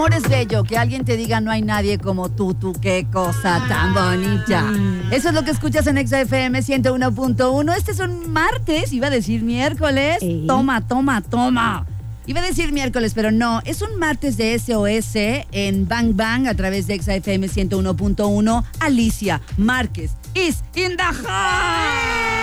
amor es bello, que alguien te diga no hay nadie como tú, tú, qué cosa tan bonita. Eso es lo que escuchas en XFM 101.1. Este es un martes, iba a decir miércoles. Ey. Toma, toma, toma. Iba a decir miércoles, pero no. Es un martes de SOS en Bang Bang a través de XFM 101.1. Alicia Márquez is in the house.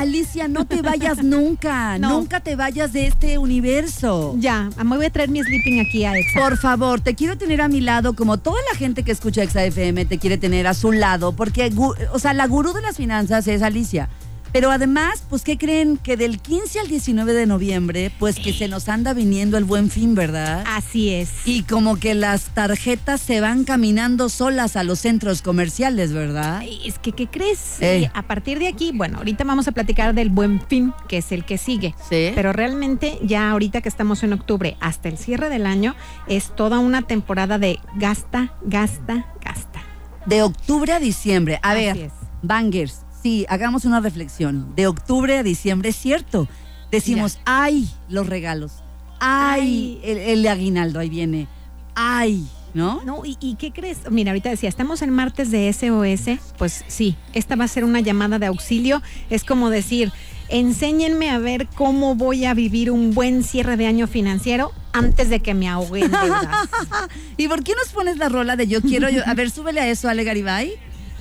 Alicia, no te vayas nunca. No. Nunca te vayas de este universo. Ya, me voy a traer mi sleeping aquí a Exa. Por favor, te quiero tener a mi lado, como toda la gente que escucha XAFM te quiere tener a su lado, porque, o sea, la gurú de las finanzas es Alicia. Pero además, pues, ¿qué creen? Que del 15 al 19 de noviembre, pues que se nos anda viniendo el buen fin, ¿verdad? Así es. Y como que las tarjetas se van caminando solas a los centros comerciales, ¿verdad? Ay, Es que, ¿qué crees? Eh, a partir de aquí, bueno, ahorita vamos a platicar del buen fin, que es el que sigue. Sí. Pero realmente ya ahorita que estamos en octubre hasta el cierre del año es toda una temporada de gasta, gasta, gasta. De octubre a diciembre. A Así ver, es. bangers, hagamos una reflexión. De octubre a diciembre es cierto. Decimos, ay, los regalos. Ay, el, el aguinaldo, ahí viene. Ay, ¿no? No, ¿y, y qué crees? Mira, ahorita decía, estamos en martes de SOS, pues sí, esta va a ser una llamada de auxilio. Es como decir, enséñenme a ver cómo voy a vivir un buen cierre de año financiero antes de que me ahogue en deudas. ¿Y por qué nos pones la rola de yo quiero? Yo, a ver, súbele a eso, Ale Garibay.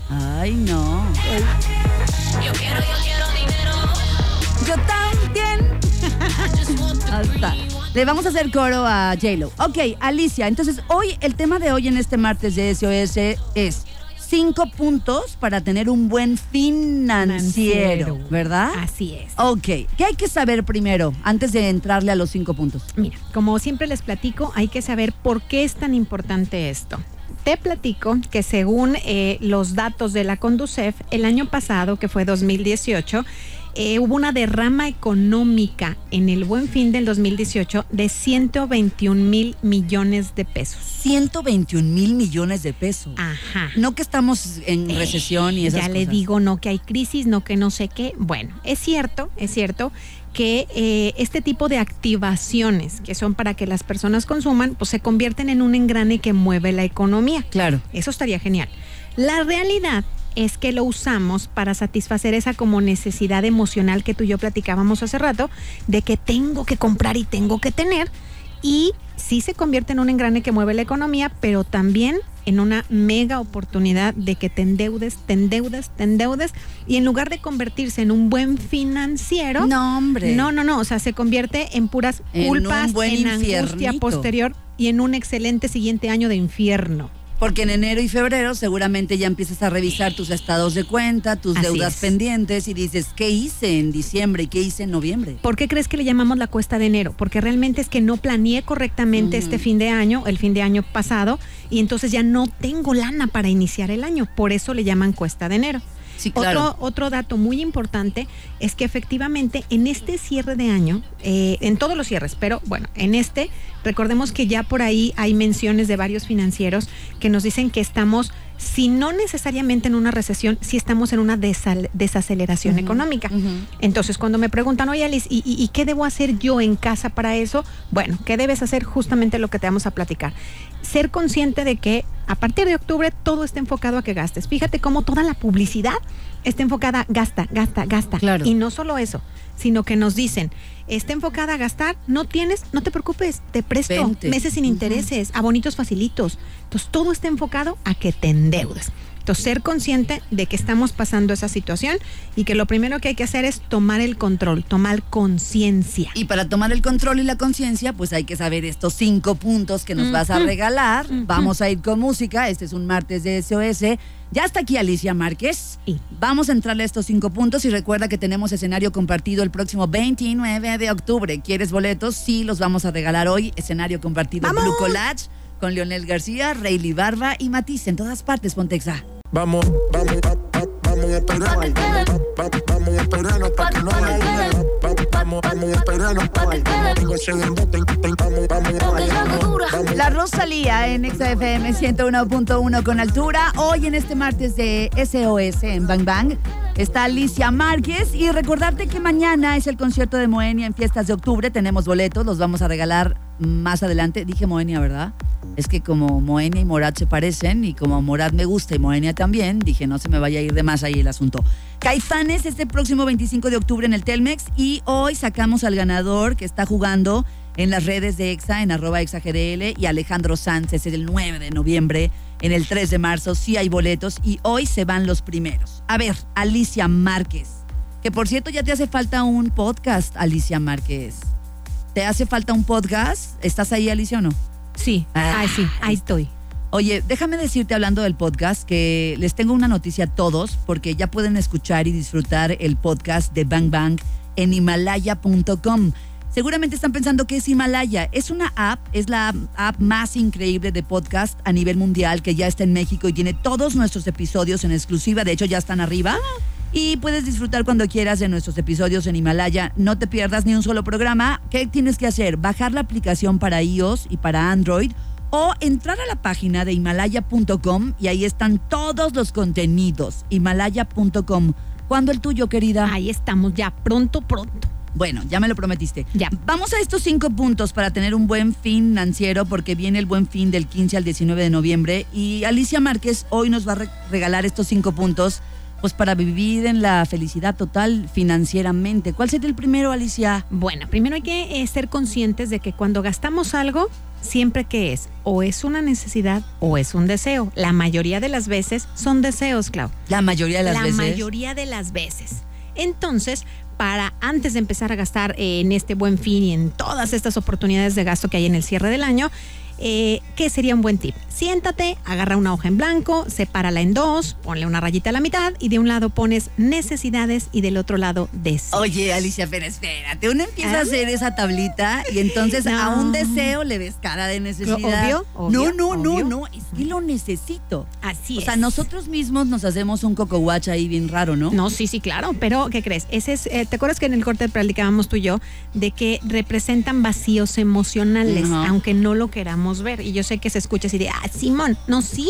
Ay, no. Yo quiero, yo quiero dinero. Yo también. Hasta. Le vamos a hacer coro a J-Lo. Ok, Alicia, entonces hoy, el tema de hoy en este martes de SOS es cinco puntos para tener un buen financiero, Financiero. ¿verdad? Así es. Ok, ¿qué hay que saber primero antes de entrarle a los cinco puntos? Mira, como siempre les platico, hay que saber por qué es tan importante esto. Te platico que según eh, los datos de la Conducef, el año pasado, que fue 2018, eh, hubo una derrama económica en el buen fin del 2018 de 121 mil millones de pesos. 121 mil millones de pesos. Ajá. No que estamos en recesión y esas ya le digo, no que hay crisis, no que no sé qué. Bueno, es cierto, es cierto que eh, este tipo de activaciones que son para que las personas consuman, pues se convierten en un engrane que mueve la economía. Claro. Eso estaría genial. La realidad es que lo usamos para satisfacer esa como necesidad emocional que tú y yo platicábamos hace rato, de que tengo que comprar y tengo que tener. Y sí se convierte en un engrane que mueve la economía, pero también en una mega oportunidad de que te endeudes, te endeudes, te endeudes. Y en lugar de convertirse en un buen financiero, No, hombre. no, no, no. O sea, se convierte en puras En un culpas, buen en angustia posterior y en un excelente siguiente año de infierno. Porque en enero y febrero seguramente ya empiezas a revisar tus estados de cuenta, tus Así deudas es. pendientes y dices, ¿qué hice en diciembre y qué hice en noviembre? ¿Por qué crees que le llamamos la cuesta de enero? Porque realmente es que no planeé correctamente este fin de año, el fin de año pasado, y entonces ya no tengo lana para iniciar el año. Por eso le llaman cuesta de enero. Otro, otro dato muy importante es que efectivamente en este cierre de año, eh, en todos los cierres, pero bueno, en este, recordemos que ya por ahí hay menciones de varios financieros que nos dicen que estamos, si no necesariamente en una recesión, si estamos en una desal- desaceleración económica. Entonces, cuando me preguntan, oye Alice, ¿y, y- y qué debo hacer yo en casa para eso? Bueno, ¿qué debes hacer? Justamente lo que te vamos a platicar. Ser consciente de que a partir de octubre todo está enfocado a que gastes. Fíjate cómo toda la publicidad está enfocada, gasta, gasta, gasta. Claro. Y no solo eso, sino que nos dicen, está enfocada a gastar, no tienes, no te preocupes, te presto meses sin intereses, a bonitos facilitos. Entonces, todo está enfocado a que te endeudes. Ser consciente de que estamos pasando esa situación y que lo primero que hay que hacer es tomar el control, tomar conciencia. Y para tomar el control y la conciencia, pues hay que saber estos cinco puntos que nos vas a regalar. Vamos a ir con música. Este es un martes de SOS. Ya está aquí Alicia Márquez. Sí. Vamos a entrarle a estos cinco puntos y recuerda que tenemos escenario compartido el próximo 29 de octubre. ¿Quieres boletos? Sí, los vamos a regalar hoy. Escenario compartido ¡Vamos! Blue Collage con Leonel García, Rayleigh Barba y Matisse. En todas partes, Pontexa. Vamos, vamos, va- va- vamos a esperar. Pa' que quede. Va- Vamos a esperar para que no haya Vamos, vamos a esperar. Pa' que. Vamos, La Rosalía en XFM 101.1 con altura. Hoy en este martes de SOS en Bang Bang está Alicia Márquez y recordarte que mañana es el concierto de Moenia en fiestas de octubre. Tenemos boletos, los vamos a regalar más adelante. Dije Moenia, ¿verdad? Es que como Moenia y Morat se parecen y como Morat me gusta y Moenia también, dije no se me vaya a ir de más ahí el asunto. Caifanes este próximo 25 de octubre en el Telmex y hoy sacamos al ganador que está jugando en las redes de EXA, en arroba EXAGDL y Alejandro Sánchez es el 9 de noviembre, en el 3 de marzo sí hay boletos y hoy se van los primeros. A ver, Alicia Márquez, que por cierto ya te hace falta un podcast, Alicia Márquez. ¿Te hace falta un podcast? ¿Estás ahí, Alicia, o no? Sí, Ah, ah, sí, ahí estoy. Oye, déjame decirte hablando del podcast que les tengo una noticia a todos porque ya pueden escuchar y disfrutar el podcast de Bang Bang en himalaya.com. Seguramente están pensando que es Himalaya. Es una app, es la app más increíble de podcast a nivel mundial que ya está en México y tiene todos nuestros episodios en exclusiva. De hecho, ya están arriba. Y puedes disfrutar cuando quieras de nuestros episodios en Himalaya. No te pierdas ni un solo programa. ¿Qué tienes que hacer? Bajar la aplicación para iOS y para Android o entrar a la página de himalaya.com y ahí están todos los contenidos. Himalaya.com. ¿Cuándo el tuyo, querida? Ahí estamos ya, pronto, pronto. Bueno, ya me lo prometiste. Ya. Vamos a estos cinco puntos para tener un buen fin financiero, porque viene el buen fin del 15 al 19 de noviembre. Y Alicia Márquez hoy nos va a re- regalar estos cinco puntos, pues para vivir en la felicidad total financieramente. ¿Cuál sería el primero, Alicia? Bueno, primero hay que eh, ser conscientes de que cuando gastamos algo, siempre que es o es una necesidad o es un deseo. La mayoría de las veces son deseos, Clau. La mayoría de las la veces. mayoría de las veces. Entonces, para antes de empezar a gastar eh, en este buen fin y en todas estas oportunidades de gasto que hay en el cierre del año, eh, ¿qué sería un buen tip? Siéntate, agarra una hoja en blanco, sepárala en dos, ponle una rayita a la mitad y de un lado pones necesidades y del otro lado deseos. Oye, Alicia, pero espérate, uno empieza a hacer esa tablita y entonces a un deseo le ves cara de necesidad. Obvio, obvio, no, no, no, obvio. no, es que lo necesito. Así o es. sea, nosotros mismos nos hacemos un coco watch ahí bien raro, ¿no? No, sí, sí, claro, pero ¿qué crees? Ese es, eh, ¿te acuerdas que en el corte platicábamos tú y yo de que representan vacíos emocionales, aunque no lo queramos ver? Y yo sé que se escucha así de, ah, Simón, no, sí.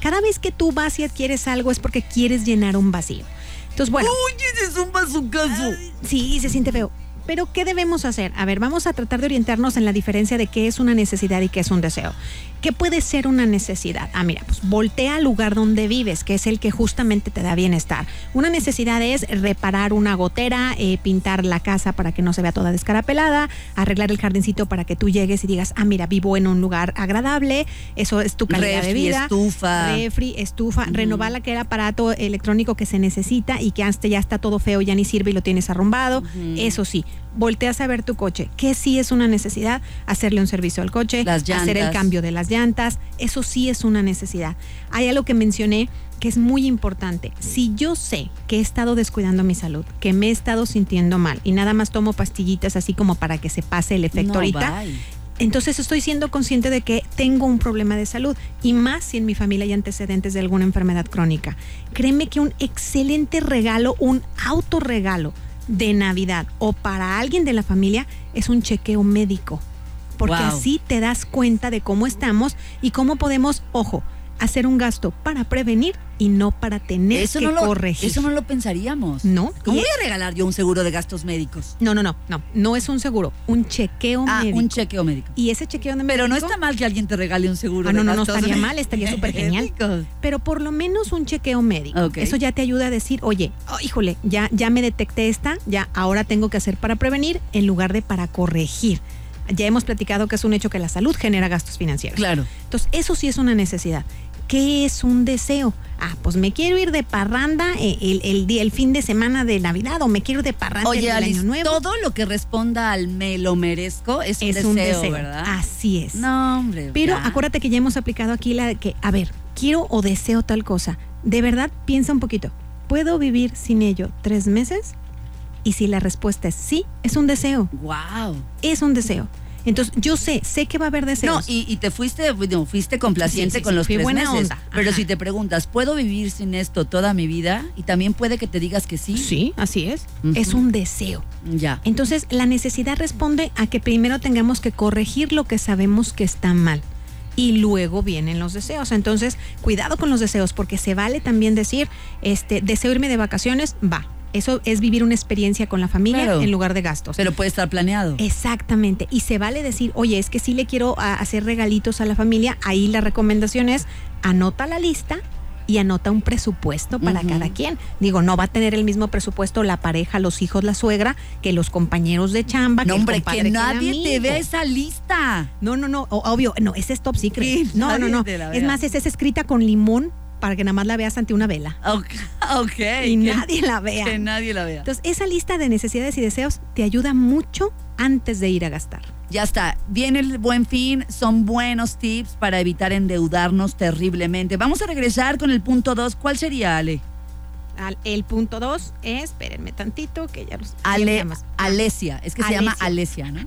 Cada vez que tú vas y adquieres algo es porque quieres llenar un vacío. Entonces, bueno, Oye, ese es un bazucazo. sí, se siente feo. Pero, ¿qué debemos hacer? A ver, vamos a tratar de orientarnos en la diferencia de qué es una necesidad y qué es un deseo. ¿Qué puede ser una necesidad? Ah, mira, pues voltea al lugar donde vives, que es el que justamente te da bienestar. Una necesidad es reparar una gotera, eh, pintar la casa para que no se vea toda descarapelada, arreglar el jardincito para que tú llegues y digas, ah, mira, vivo en un lugar agradable, eso es tu calidad de vida. estufa. Refri, estufa, Ujú. renovar aquel aparato electrónico que se necesita y que hasta ya está todo feo, ya ni sirve y lo tienes arrumbado. Eso sí, volteas a ver tu coche. ¿Qué sí es una necesidad? Hacerle un servicio al coche, hacer el cambio de las llantas. Eso sí es una necesidad. Hay algo que mencioné que es muy importante. Si yo sé que he estado descuidando mi salud, que me he estado sintiendo mal y nada más tomo pastillitas así como para que se pase el efecto No, ahorita, bye. entonces estoy siendo consciente de que tengo un problema de salud y más si en mi familia hay antecedentes de alguna enfermedad crónica. Créeme que un excelente regalo, un autorregalo de Navidad o para alguien de la familia es un chequeo médico. Porque Wow. así te das cuenta de cómo estamos y cómo podemos, ojo, hacer un gasto para prevenir y no para tener Eso que no, lo, corregir. eso no lo pensaríamos. No. ¿Cómo voy a regalar yo un seguro de gastos médicos? no, no, no, no, no es un seguro, un chequeo Ah, médico. un chequeo médico. y ese chequeo de Pero no médico- está mal que alguien te regale un seguro Ah, de no, no, no estaría mal, estaría súper genial. pero por lo menos un chequeo médico. Eso ya te ayuda a decir, oye, oh, híjole, ya, ya me detecté esta, ya ahora tengo que hacer para prevenir en lugar de para corregir. Ya hemos platicado que es un hecho que la salud genera gastos financieros. Claro. Entonces, eso sí es una necesidad. ¿Qué es un deseo? Ah, pues me quiero ir de parranda eh, el, el fin de semana de Navidad o me quiero ir de parranda Oye, el Alice, año nuevo. todo lo que responda al me lo merezco es, es un, un deseo, ¿verdad? Así es. No, hombre. Pero ya. acuérdate que ya hemos aplicado aquí la que, a ver, quiero o deseo tal cosa. De verdad, piensa un poquito. ¿Puedo vivir sin ello tres meses? Y si la respuesta es sí, es un deseo. Wow. Es un deseo. Entonces, yo sé, sé que va a haber No, deseos. y, y te fuiste, no, fuiste complaciente Sí, sí, con sí, los tres buena meses. onda. Pero si te preguntas, ¿puedo vivir sin esto toda mi vida? Y también puede que te digas que sí. sí, así es. Es un deseo. Ya. Entonces, la necesidad responde a que primero tengamos que corregir lo que sabemos que está mal. Y luego vienen los deseos. Entonces, cuidado con los deseos, porque se vale también decir, este, deseo irme de vacaciones, va. Eso es vivir una experiencia con la familia Claro. en lugar de gastos. Pero puede estar planeado. Exactamente. Y se vale decir, oye, es que sí le quiero a, hacer regalitos a la familia. Ahí la recomendación es anota la lista y anota un presupuesto para cada quien. Digo, no va a tener el mismo presupuesto la pareja, los hijos, la suegra, que los compañeros de chamba. No, el hombre, que nadie te vea esa lista. No, no, no, obvio, no, ese es top secret. Sí, no, no, no. Es más, esa es escrita con limón para que nada más la veas ante una vela. Ok. ok. y que- nadie la vea. Que nadie la vea. Entonces, esa lista de necesidades y deseos te ayuda mucho antes de ir a gastar. Ya está. Viene el buen fin. Son buenos tips para evitar endeudarnos terriblemente. Vamos a regresar con el punto 2. ¿Cuál sería, Ale? Al- el punto dos es, espérenme tantito, que ya los... Ale. Alesia. Es que se llama. Alesia, ¿no?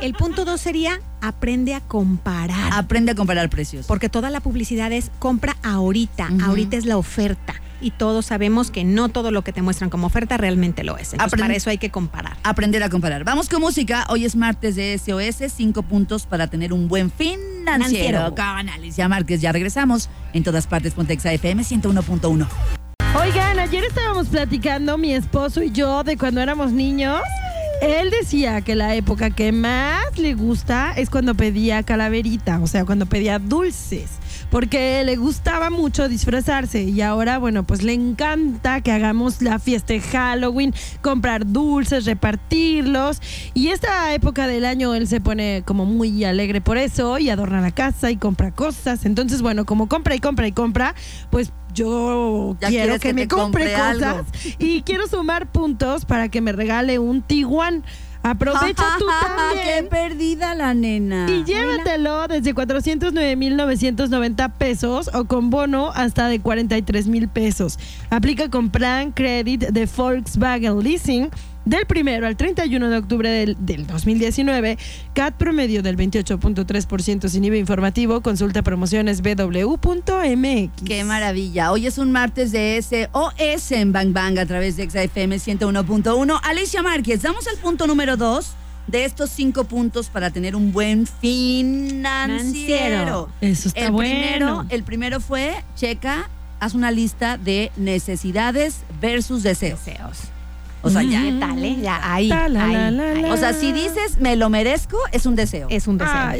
El punto dos sería, aprende a comparar. Aprende a comparar precios. Porque toda la publicidad es compra ahorita, ahorita es la oferta. Y todos sabemos que no todo lo que te muestran como oferta realmente lo es. Entonces, Aprende- para eso hay que comparar. Aprender a comparar. Vamos con música. Hoy es martes de SOS. Cinco puntos para tener un buen financiero. Financiero. Con Alicia Márquez. Ya regresamos. En todas partes, Pontexa FM 101.1. Oigan, ayer estábamos platicando mi esposo y yo de cuando éramos niños. Él decía que la época que más le gusta es cuando pedía calaverita, o sea, cuando pedía dulces, porque le gustaba mucho disfrazarse y ahora, bueno, pues le encanta que hagamos la fiesta de Halloween, comprar dulces, repartirlos y esta época del año él se pone como muy alegre por eso y adorna la casa y compra cosas. Entonces, bueno, como compra y compra y compra, pues yo Ya quiero que, que me compre compre cosas algo. y quiero sumar puntos para que me regale un Tiguan. Aprovecha tú ¡Qué también. perdida la nena! Y llévatelo desde 409,990 pesos o con bono hasta de 43 mil pesos. Aplica con plan credit de Volkswagen Leasing del primero al 31 de octubre del, del 2019. CAT promedio del 28.3% sin IVA informativo. Consulta promociones bw.mx. ¡Qué maravilla! Hoy es un martes de SOS en Bang Bang a través de XFM 101.1. Alicia Márquez, damos al punto número 2 de estos cinco puntos para tener un buen financiero. Eso está el bueno. Primero, el primero fue, checa, haz una lista de necesidades versus deseos. Deseos. O sea, ya. ¿Qué tal, eh? Ya, ahí, Ta, la, ahí, la, la, ahí. O sea, si dices me lo merezco, es un deseo. Es un deseo.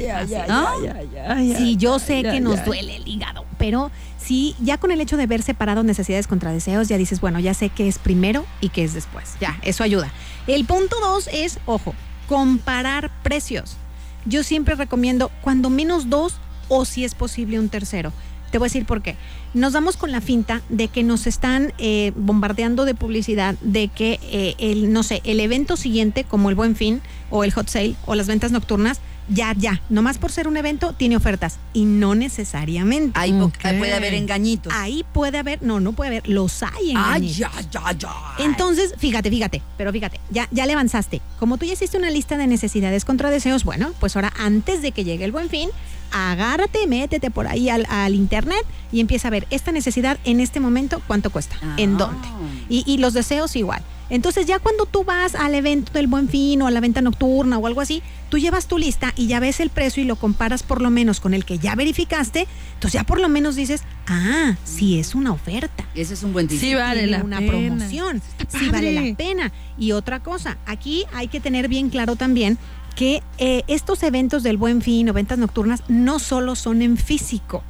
Sí, yo sé que nos duele el hígado, pero sí, ya con el hecho de ver separado necesidades contra deseos, ya dices, bueno, ya sé qué es primero y qué es después. Ya, eso ayuda. El punto dos es, ojo, comparar precios. Yo siempre recomiendo cuando menos dos o si es posible un tercero. Te voy a decir por qué. Nos damos con la finta de que nos están eh, bombardeando de publicidad, de que eh, el, no sé, el evento siguiente, como el Buen Fin o el Hot Sale o las ventas nocturnas, ya, ya, nomás por ser un evento tiene ofertas y no necesariamente. Ahí puede haber engañitos. Ahí puede haber, no, no puede haber, los hay en Ay, ya, ya, ya. entonces, fíjate, fíjate, pero fíjate, ya, ya le avanzaste. Como tú ya hiciste una lista de necesidades contra deseos, bueno, pues ahora antes de que llegue el buen fin, agárrate, métete por ahí al, al internet y empieza a ver esta necesidad en este momento, cuánto cuesta, en Ah. dónde. Y, y los deseos igual. Entonces ya cuando tú vas al evento del buen fin o a la venta nocturna o algo así, tú llevas tu lista y ya ves el precio y lo comparas por lo menos con el que ya verificaste, entonces ya por lo menos dices, ah, sí es una oferta Ese es un buen tip. Sí, vale tiene la una pena. promoción. Sí vale la pena. Y otra cosa, aquí hay que tener bien claro también que eh, estos eventos del buen fin o ventas nocturnas no solo son en físico,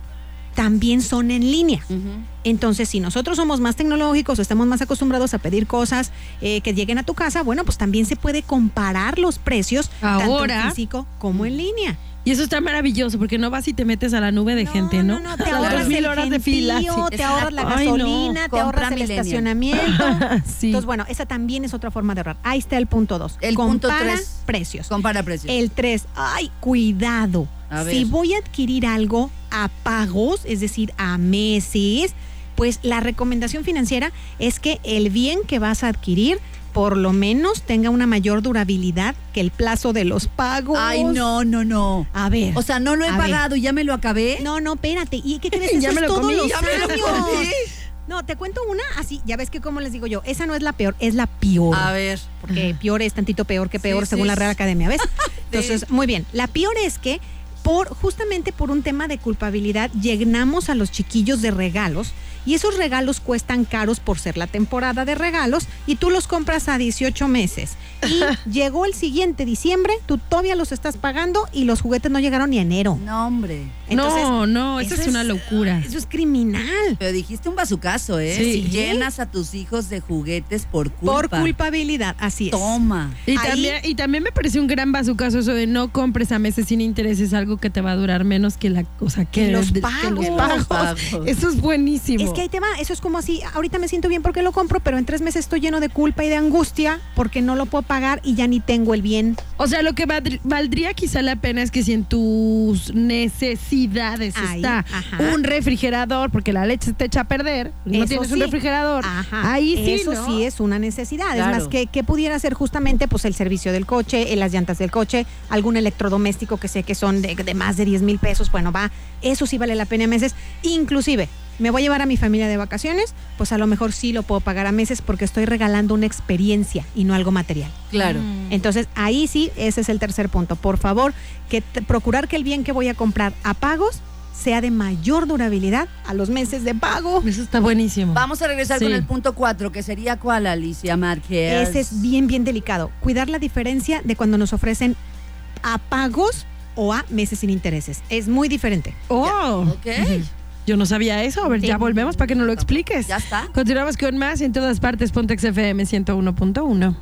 también son en línea. Entonces, si nosotros somos más tecnológicos o estamos más acostumbrados a pedir cosas eh, que lleguen a tu casa, bueno, pues también se puede comparar los precios Ahora. tanto en físico como en línea. Y eso está maravilloso porque no vas y te metes a la nube de gente, ¿no? No, no, te ahorras mil horas de fila. sí. te ahorras la Ay, no. gasolina, te ahorras el estacionamiento. Sí. Entonces, bueno, esa también es otra forma de ahorrar. Ahí está el punto dos. El punto Compara tres. precios. Compara precios. El 3, ay, cuidado. Si voy a adquirir algo a pagos, es decir, a meses, pues la recomendación financiera es que el bien que vas a adquirir por lo menos tenga una mayor durabilidad que el plazo de los pagos. Ay, no, no, no. A ver. O sea, no lo he ver. pagado y ya me lo acabé. No, no, espérate. ¿Y qué crees? Ya Eso me es lo todos comí, los ya me lo años. comí. No, te cuento una así. Ya ves que, como les digo yo, esa no es la peor, es la peor. A ver. porque peor es tantito peor que peor Sí, según sí, la Real. Academia, ¿ves? Entonces, muy bien. La peor es que por justamente por un tema de culpabilidad llenamos a los chiquillos de regalos Y esos regalos cuestan caros por ser la temporada de regalos y tú los compras a 18 meses. Y llegó el siguiente diciembre, tú todavía los estás pagando y los juguetes no llegaron ni a enero. No, hombre. Entonces, no, no, eso, es una locura. Eso es criminal. Pero dijiste un bazucazo, ¿eh? Sí. Si llenas a tus hijos de juguetes por culpa. Por culpabilidad, así es. Toma. Y Ahí- también, y también me pareció un gran bazucazo eso de no compres a meses sin intereses algo que te va a durar menos que la cosa que, Que los pagos. Que los pagos. Eso es buenísimo. Es que ahí te va, eso es como así, ahorita me siento bien porque lo compro, pero en tres meses estoy lleno de culpa y de angustia porque no lo puedo pagar y ya ni tengo el bien. O sea, lo que valdr- valdría quizá la pena es que si en tus necesidades Ahí, está ajá. un refrigerador, porque la leche se te echa a perder, no tienes un refrigerador, Ajá, ahí sí, eso ¿no? sí es una necesidad. Claro. Es más, que, que pudiera ser justamente pues el servicio del coche, eh, las llantas del coche, algún electrodoméstico que sé que son de, de más de 10 mil pesos, bueno, va, eso sí vale la pena a meses. Inclusive, me voy a llevar a mi familia de vacaciones, pues a lo mejor sí lo puedo pagar a meses porque estoy regalando una experiencia y no algo material. Claro. Mm. Entonces, ahí sí, ese es el tercer punto. Por favor, que procurar que el bien que voy a comprar a pagos sea de mayor durabilidad a los meses de pago. Eso está buenísimo. Vamos a regresar Sí. con el punto 4, que sería cuál, Alicia Márquez. Ese es bien, bien delicado. Cuidar la diferencia de cuando nos ofrecen a pagos o a meses sin intereses. Es muy diferente. Oh, Ok. Yo no sabía eso. A ver, ya volvemos para que nos lo expliques. Ya está. Continuamos con más en todas partes, Pontex FM 101.1.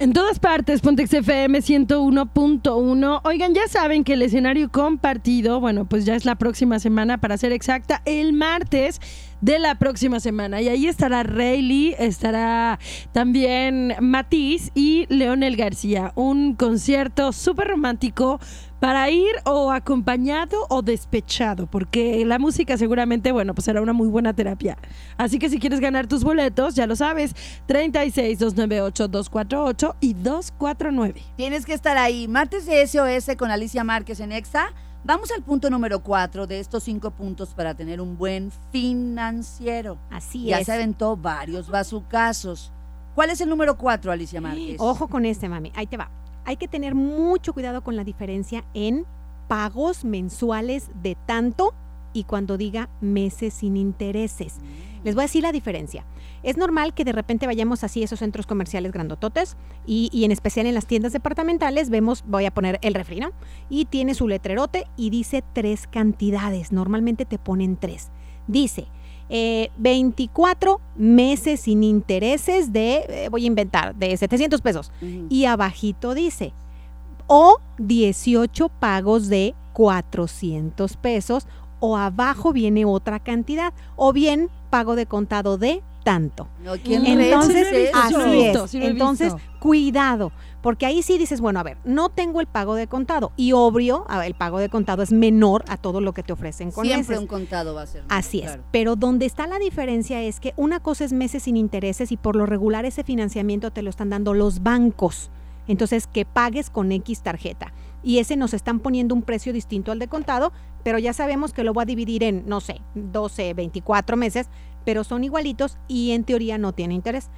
En todas partes, Pontex FM 101.1. Oigan, ya saben que el escenario compartido, bueno, pues ya es la próxima semana, para ser exacta, el martes de la próxima semana. Y ahí estará Rayleigh, estará también Matiz y Leonel García. Un concierto súper romántico para ir o acompañado o despechado, porque la música seguramente, bueno, pues será una muy buena terapia. Así que si quieres ganar tus boletos, ya lo sabes, 36 298 248 y 249. Tienes que estar ahí. Martes de SOS con Alicia Márquez en Exa. Vamos al punto número 4 de estos cinco puntos para tener un buen financiero. Así ya es. se aventó varios bazucazos. ¿Cuál es el número 4, Alicia Márquez? Ojo con este, mami. Ahí te va. Hay que tener mucho cuidado con la diferencia en pagos mensuales de tanto y cuando diga meses sin intereses. Les voy a decir la diferencia. Es normal que de repente vayamos así a esos centros comerciales grandototes y, y en especial en las tiendas departamentales vemos, voy a poner el refri, ¿no? Y tiene su letrerote y dice tres cantidades. Normalmente te ponen tres. Dice eh, 24 meses sin intereses de, eh, voy a inventar, de 700 pesos. Y abajito dice, o 18 pagos de 400 pesos, o abajo viene otra cantidad, o bien pago de contado de tanto. No, ¿quién Entonces, sí así visto, es. sí Entonces, visto. cuidado, porque ahí sí dices, bueno, a ver, no tengo el pago de contado. Y obvio, el pago de contado es menor a todo lo que te ofrecen con Siempre meses. un contado va a ser. ¿no? Así es. Claro. Pero donde está la diferencia es que una cosa es meses sin intereses y por lo regular ese financiamiento te lo están dando los bancos. Entonces, que pagues con X tarjeta. Y ese nos están poniendo un precio distinto al de contado, pero ya sabemos que lo voy a dividir en, no sé, 12, 24 meses, pero son igualitos y en teoría no tiene interés.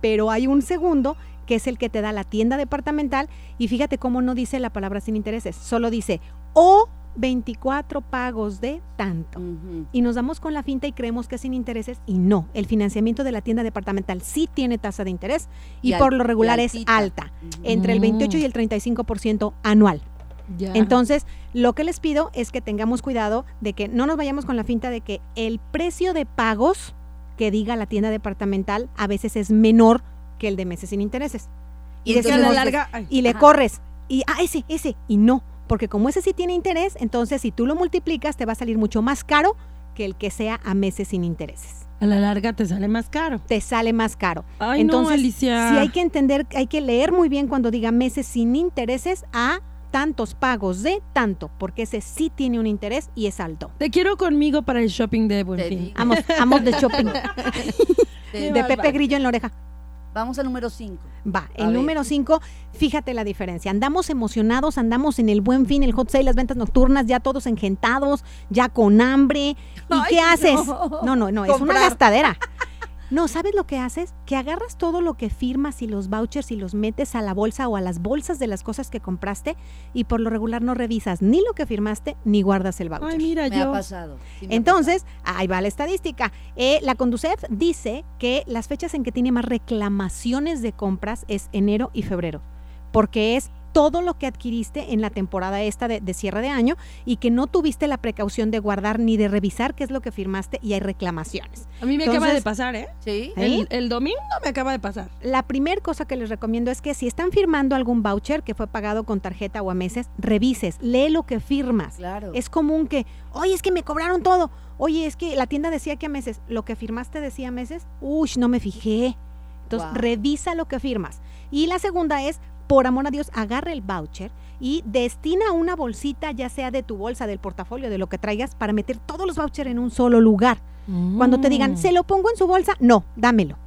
Pero hay un segundo que es el que te da la tienda departamental y fíjate cómo no dice la palabra sin intereses, solo dice o 24 pagos de tanto y nos damos con la finta y creemos que es sin intereses y no. El financiamiento de la tienda departamental sí tiene tasa de interés y, Y al- por lo regular es alta, Ujú. entre el Mm. 28 y el 35% anual. Entonces, lo que les pido es que tengamos cuidado de que no nos vayamos con la finta de que el precio de pagos que diga la tienda departamental a veces es menor que el de meses sin intereses. Y Y, entonces a la decimos, larga, ay, y le Ajá. corres y ah ese ese y no porque como ese sí tiene interés entonces si tú lo multiplicas te va a salir mucho más caro que el que sea a meses sin intereses a la larga te sale más caro. te sale más caro Ay, entonces no, Alicia. sí hay que entender hay que leer muy bien cuando diga meses sin intereses a tantos pagos de tanto porque ese sí tiene un interés y es alto Te quiero conmigo para el shopping de Buen Fin. amos amos de shopping de Pepe Grillo en la oreja Vamos al número 5. Va, el número 5, fíjate la diferencia. Andamos emocionados, andamos en el buen fin, el hot sale, las ventas nocturnas, ya todos engentados, ya con hambre. ¿Y Ay, qué haces? no. No, no, no, es una gastadera. No, ¿sabes lo que haces? Que agarras todo lo que firmas y los vouchers y los metes a la bolsa o a las bolsas de las cosas que compraste y por lo regular no revisas ni lo que firmaste ni guardas el voucher. Ay, mira, Me ha pasado. sí me ha Entonces, ahí va la estadística. Eh, la Conducef dice que las fechas en que tiene más reclamaciones de compras es enero y febrero, porque es todo lo que adquiriste en la temporada esta de, de cierre de año y que no tuviste la precaución de guardar ni de revisar qué es lo que firmaste y hay reclamaciones. A mí me acaba de pasar, ¿eh? Sí. ¿Eh? El, el domingo me acaba de pasar. La primera cosa que les recomiendo es que si están firmando algún voucher que fue pagado con tarjeta o a meses, revises, lee lo que firmas. Claro. Es común que, oye, es que me cobraron todo. Oye, es que la tienda decía que a meses. Lo que firmaste decía a meses. Uy, no me fijé. Entonces, Wow. revisa lo que firmas. Y la segunda es, por amor a Dios, agarra el voucher y destina una bolsita, ya sea de tu bolsa, del portafolio, de lo que traigas, para meter todos los vouchers en un solo lugar. Cuando te Mm. digan, ¿se lo pongo en su bolsa? No, dámelo.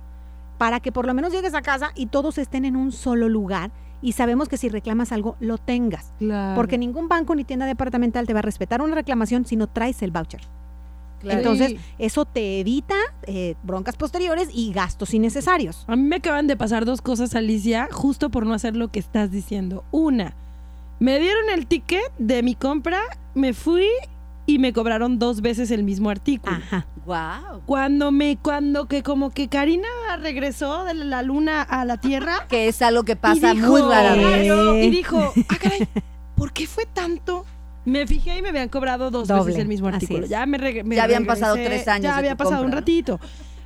Para que por lo menos llegues a casa y todos estén en un solo lugar y sabemos que si reclamas algo, lo tengas. Claro. Porque ningún banco ni tienda departamental te va a respetar una reclamación si no traes el voucher. Claro. Entonces, eso te evita eh, broncas posteriores y gastos innecesarios. A mí me acaban de pasar dos cosas, Alicia, justo por no hacer lo que estás diciendo. Una, me dieron el ticket de mi compra, me fui y me cobraron dos veces el mismo artículo. Ajá. Wow. Cuando me, cuando que como que Karina regresó de la luna a la tierra. Que es algo que pasa dijo, muy rara vez. claro, Y dijo, ah, caray, ¿por qué fue tanto? Me fijé y me habían cobrado dos Doble, veces el mismo artículo. Ya me, me Ya habían regresé, pasado tres años Ya había pasado un ratito.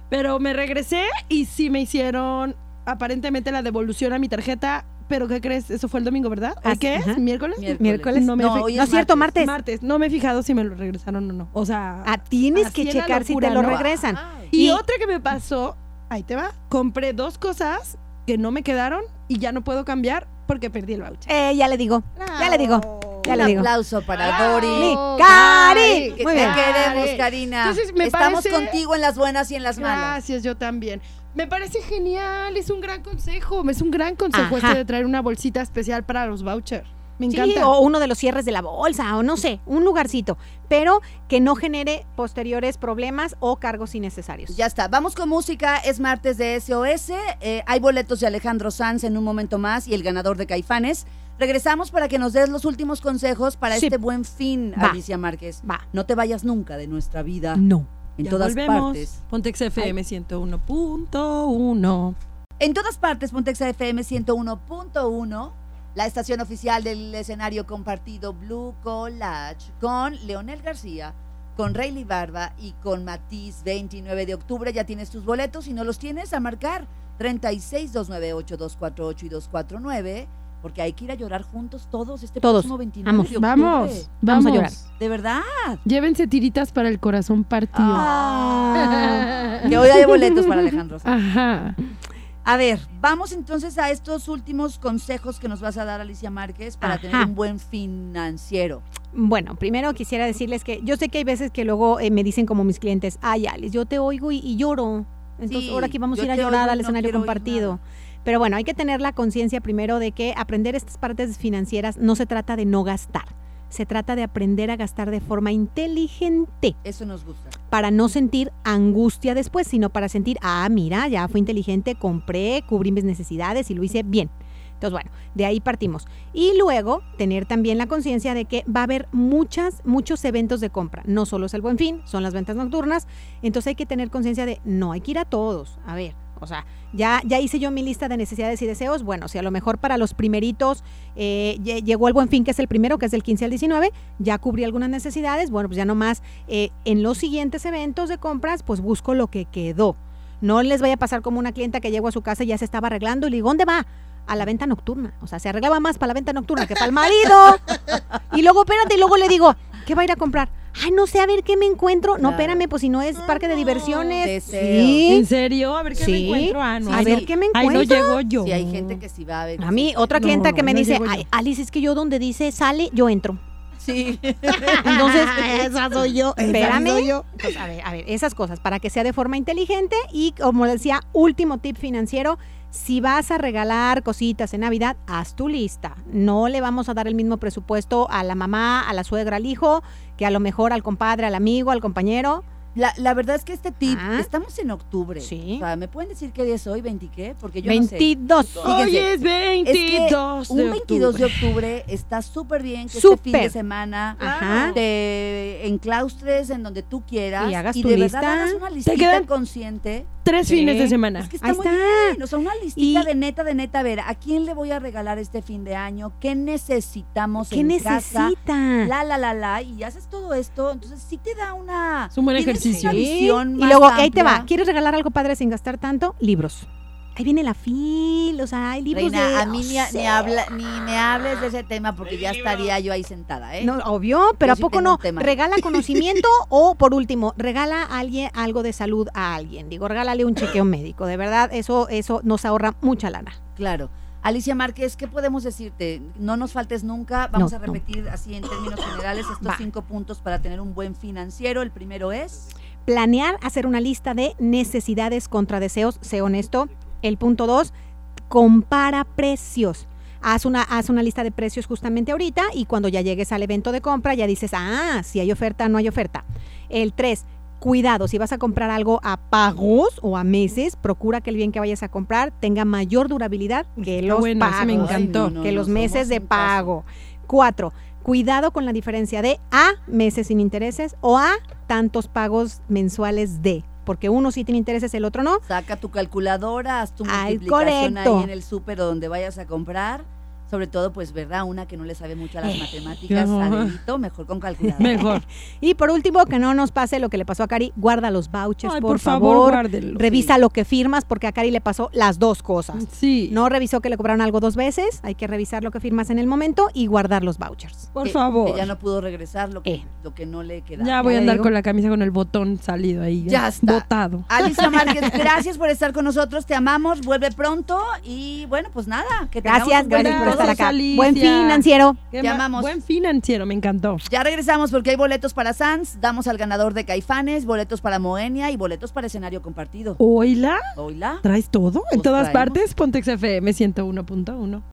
Pero me regresé y sí me hicieron aparentemente la devolución a mi tarjeta. Pero ¿qué crees? Eso fue el domingo, ¿verdad? ¿Hoy Así- qué es? ¿Miércoles? Miércoles. No me no, hoy No es cierto, martes. Martes. No me he fijado si me lo regresaron o no. O sea... Ah, tienes que checar si te lo ¿no? regresan. Y, Y- otra que me pasó, ahí te va, compré dos cosas que no me quedaron y ya no puedo cambiar porque perdí el voucher. Eh, ya le digo, ya le digo, ya Un aplauso para. Dori. Oh, Cari. Que Muy te bien. queremos. Karina. Entonces, me Estamos parece- contigo en las buenas y en las malas. Gracias, yo también. Me parece genial, es un gran consejo, es un gran consejo Ajá. este de traer una bolsita especial para los vouchers. Me Sí, encanta. o uno de los cierres de la bolsa, o no sé, un lugarcito, pero que no genere posteriores problemas o cargos innecesarios. Ya está, vamos con música, es martes de SOS, eh, hay boletos de Alejandro Sanz en un momento más y el ganador de Caifanes. Regresamos para que nos des los últimos consejos para Sí. este buen fin, Va. Alicia Márquez. Va. No te vayas nunca de nuestra vida, No. en Ya todas volvemos. partes. Pontex FM 101.1. En todas partes, Pontexa FM 101.1, la estación oficial del escenario compartido Blue Collage, con Leonel García, con Rayleigh Barba y con Matiz 29 de octubre. Ya tienes tus boletos y no los tienes a marcar 36 298 248 y 249, porque hay que ir a llorar juntos todos este Todos. próximo 29 Vamos. de octubre. Vamos, Vamos a llorar. De verdad. Llévense tiritas para el corazón partido. Ah, que hoy hay boletos para Alejandro. Sanz. Ajá. A ver, vamos entonces a estos últimos consejos que nos vas a dar, Alicia Márquez, para Ajá. tener un buen financiero. Bueno, primero quisiera decirles que yo sé que hay veces que luego eh, me dicen como mis clientes, ay Alice, yo te oigo y, y lloro. Entonces Sí, ahora aquí vamos a ir a llorar oigo al no escenario oír compartido. nada. Pero bueno, hay que tener la conciencia primero de que aprender estas partes financieras no se trata de no gastar. Se trata de aprender a gastar de forma inteligente Eso nos gusta. para no sentir angustia después, sino para sentir, ah, mira, ya fui inteligente, compré, cubrí mis necesidades y lo hice bien. Entonces, bueno, de ahí partimos. Y luego, tener también la conciencia de que va a haber muchas, muchos eventos de compra. No solo es el buen fin, son las ventas nocturnas. Entonces hay que tener conciencia de, no hay que ir a todos. A ver, o sea, ya, ya hice yo mi lista de necesidades y deseos. Bueno, si a lo mejor para los primeritos eh, lle- llegó el buen fin, que es el primero, que es del 15 al 19, ya cubrí algunas necesidades. Bueno, pues ya nomás eh, en los siguientes eventos de compras, pues busco lo que quedó. No les vaya a pasar como una clienta que llegó a su casa y ya se estaba arreglando y le digo, ¿dónde va? A la venta nocturna. O sea, se arreglaba más para la venta nocturna que para el marido. y luego, espérate, y luego le digo, ¿qué va a ir a comprar? Ay, no sé, a ver qué me encuentro. No, Claro. espérame, pues si no es parque de diversiones. Deseo. ¿En Sí. serio? A ver qué me Sí. encuentro. Ah, no. A ver no- qué me Ahí no encuentro. llego yo. Si hay gente que sí va a ver. A mí, otra No, clienta no, que me no dice. "Ay, Alice, es que yo donde dice sale, yo entro. Sí. Entonces, esa soy yo. Espérame. soy yo. Entonces, a ver, a ver, esas cosas, para que sea de forma inteligente y como decía, último tip financiero, si vas a regalar cositas en Navidad, haz tu lista. No le vamos a dar el mismo presupuesto a la mamá, a la suegra, al hijo, que a lo mejor al compadre, al amigo, al compañero. La, la verdad es que este tip, Ah. estamos en octubre. Sí. O sea, ¿me pueden decir qué día es hoy? ¿20 qué? Porque yo no sé. 22. Fíjense, Hoy es Es que 22 un de 22 de octubre. está súper bien que este fin de semana Ajá. te enclaustres en donde tú quieras Y hagas y tu de lista. verdad hagas una listita quedan- consciente. Tres Sí. fines de semana. Es que está Ahí muy está. bien. O sea, una listita Y- de neta, de neta, a ver, ¿a quién le voy a regalar este fin de año? ¿Qué necesitamos ¿Qué en casa? necesita? La, la, la, la, y haces todo esto, entonces sí te da una... Es un buen tienes ejercicio. Sí. Y luego, ahí te va. amplia. ¿Quieres regalar algo padre sin gastar tanto? Libros. Ahí viene la fil, o sea, hay libros Reina, de... a mí ni, ni habla, ni me hables de ese tema porque ya estaría yo ahí sentada, ¿eh? No, obvio, pero Yo ¿a sí poco no? Regala conocimiento o, por último, regala a alguien algo de salud a alguien. Digo, regálale un chequeo médico. De verdad, eso, eso nos ahorra mucha lana. Claro. Alicia Márquez, ¿qué podemos decirte? No nos faltes nunca. Vamos No, a no. repetir así en términos generales estos Va. cinco puntos para tener un buen financiero. El primero es... Planear, hacer una lista de necesidades contra deseos, sé honesto. El punto dos, compara precios. Haz una, haz una lista de precios justamente ahorita y cuando ya llegues al evento de compra ya dices, ah, si hay oferta, no hay oferta. El tres, cuidado, si vas a comprar algo a pagos o a meses, procura que el bien que vayas a comprar tenga mayor durabilidad que los bueno, pagos. me encantó. Ay, no, no, que no, los meses de pago. Cuatro, cuidado con la diferencia de a meses sin intereses o a tantos pagos mensuales de, porque uno sí tiene intereses, el otro no. Saca tu calculadora, haz tu Ay, multiplicación correcto. ahí en el súper o donde vayas a comprar. Sobre todo, pues, ¿verdad? Una que no le sabe mucho a las Eh, matemáticas. Adelito, mejor con calculadora. Mejor. Y por último, que no nos pase lo que le pasó a Cari, guarda los vouchers, Ay, por, por favor. Revisa lo que firmas, porque a Cari le pasó las dos cosas. Sí. No revisó que le cobraron algo dos veces, hay que revisar lo que firmas en el momento y guardar los vouchers. por Que- favor. Que ya no pudo regresar lo que, Eh. lo que no le queda. Ya voy a andar digo. con la camisa con el botón salido ahí. Ya está. Botado. Alicia Márquez, gracias por estar con nosotros, te amamos, vuelve pronto y bueno, pues nada, que Gracias, gracias por. Estar Gracias, acá. Alicia. Buen financiero. Te ma- amamos. Buen financiero, me encantó. Ya regresamos porque hay boletos para Sans, damos al ganador de Caifanes, boletos para Moenia y boletos para escenario compartido. Oila, Oila. ¿traes todo? En todas traemos. partes, Pontex FM 101.1.